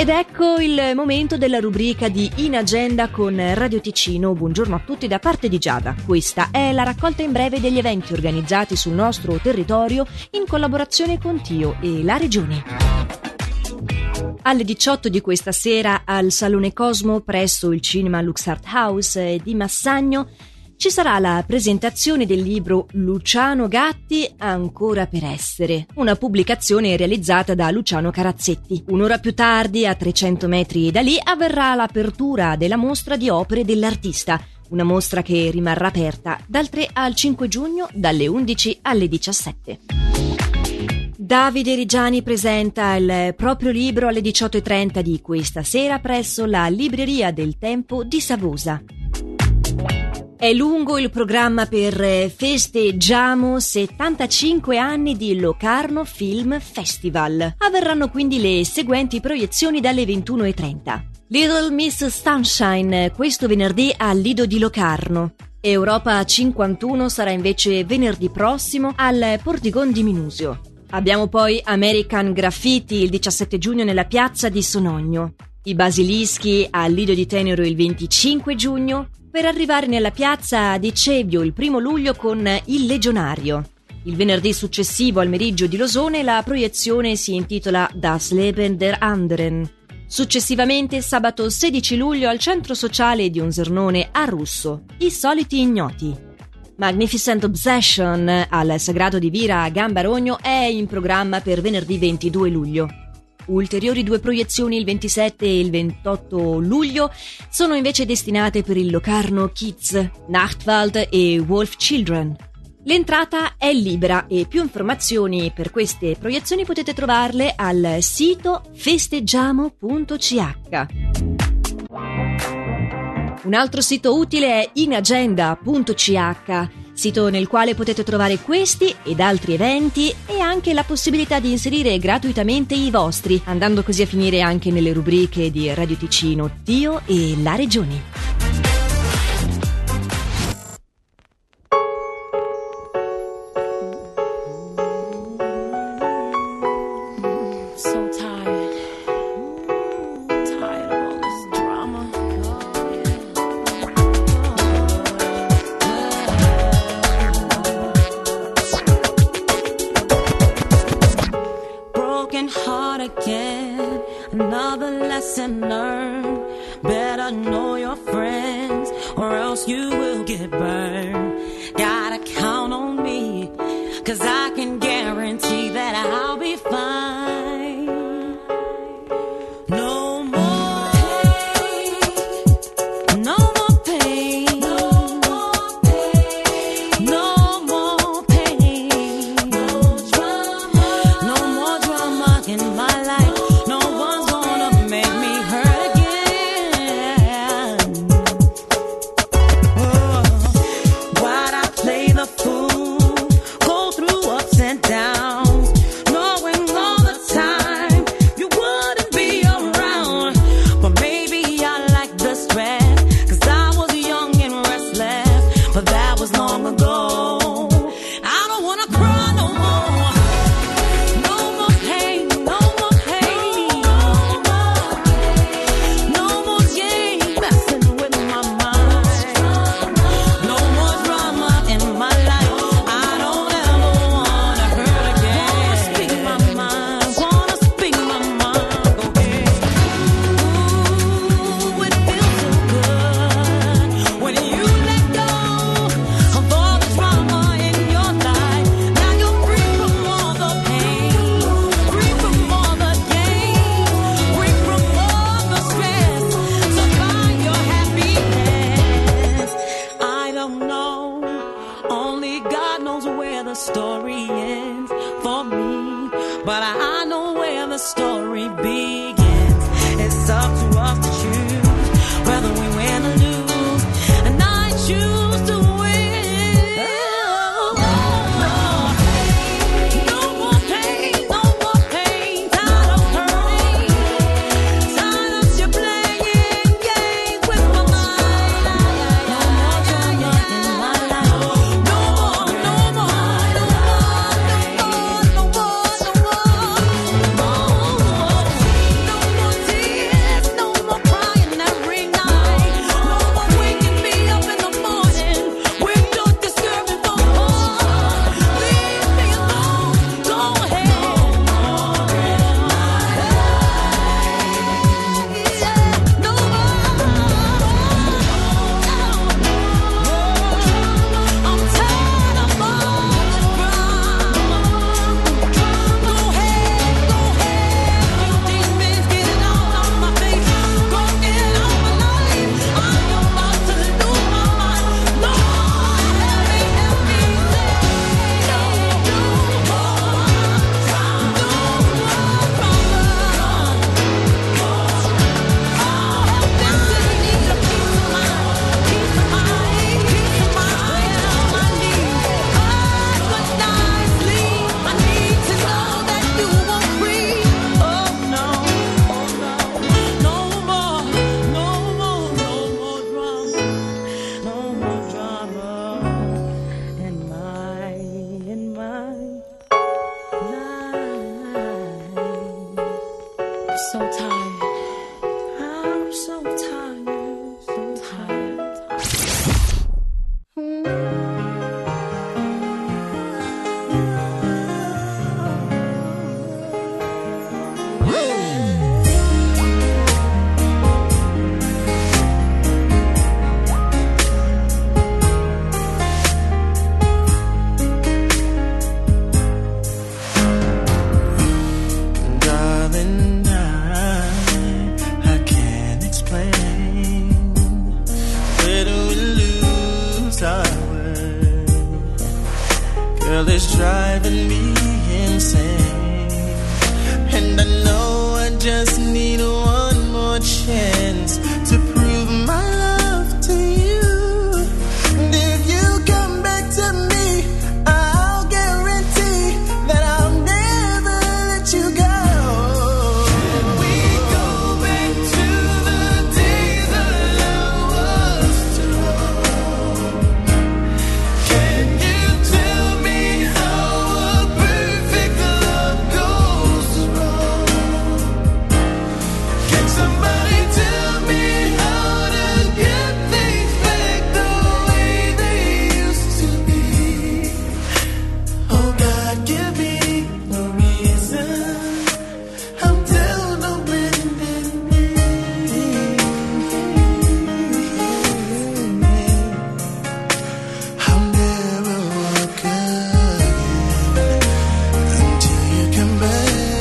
Ed ecco il momento della rubrica di In Agenda con Radio Ticino. Buongiorno a tutti da parte di Giada. Questa è la raccolta in breve degli eventi organizzati sul nostro territorio in collaborazione con Tio e la Regione. Alle 18 di questa sera al Salone Cosmo presso il cinema Lux Art House di Massagno ci sarà la presentazione del libro Luciano Gatti ancora per essere, una pubblicazione realizzata da Luciano Carazzetti. Un'ora più tardi, a 300 metri da lì, avverrà l'apertura della mostra di opere dell'artista, una mostra che rimarrà aperta dal 3 al 5 giugno dalle 11 alle 17. Davide Rigiani presenta il proprio libro alle 18.30 di questa sera presso la Libreria del Tempo di Savosa. È lungo il programma per eh, festeggiamo 75 anni di Locarno Film Festival. Avverranno quindi le seguenti proiezioni dalle 21.30. Little Miss Sunshine questo venerdì al Lido di Locarno. Europa 51 sarà invece venerdì prossimo al Portigon di Minusio. Abbiamo poi American Graffiti il 17 giugno nella piazza di Sonogno. I Basilischi al Lido di Tenero il 25 giugno, per arrivare nella piazza di Cevio il primo luglio con Il Legionario. Il venerdì successivo al meriggio di Losone la proiezione si intitola Das Leben der Anderen. Successivamente sabato 16 luglio al centro sociale di Unzernone a Russo, I soliti ignoti. Magnificent Obsession al Sagrato di Vira a Gambarogno è in programma per venerdì 22 luglio. Ulteriori due proiezioni il 27 e il 28 luglio sono invece destinate per il Locarno Kids, Nachtwald e Wolf Children. L'entrata è libera e più informazioni per queste proiezioni potete trovarle al sito festeggiamo.ch. Un altro sito utile è inagenda.ch sito nel quale potete trovare questi ed altri eventi e anche la possibilità di inserire gratuitamente i vostri, andando così a finire anche nelle rubriche di Radio Ticino, Tio e la Regione. Another lesson learned. Better know your friends, or else you will get burned. Gotta count on me, cause I can story begins. It's up to us to choose whether we so tired.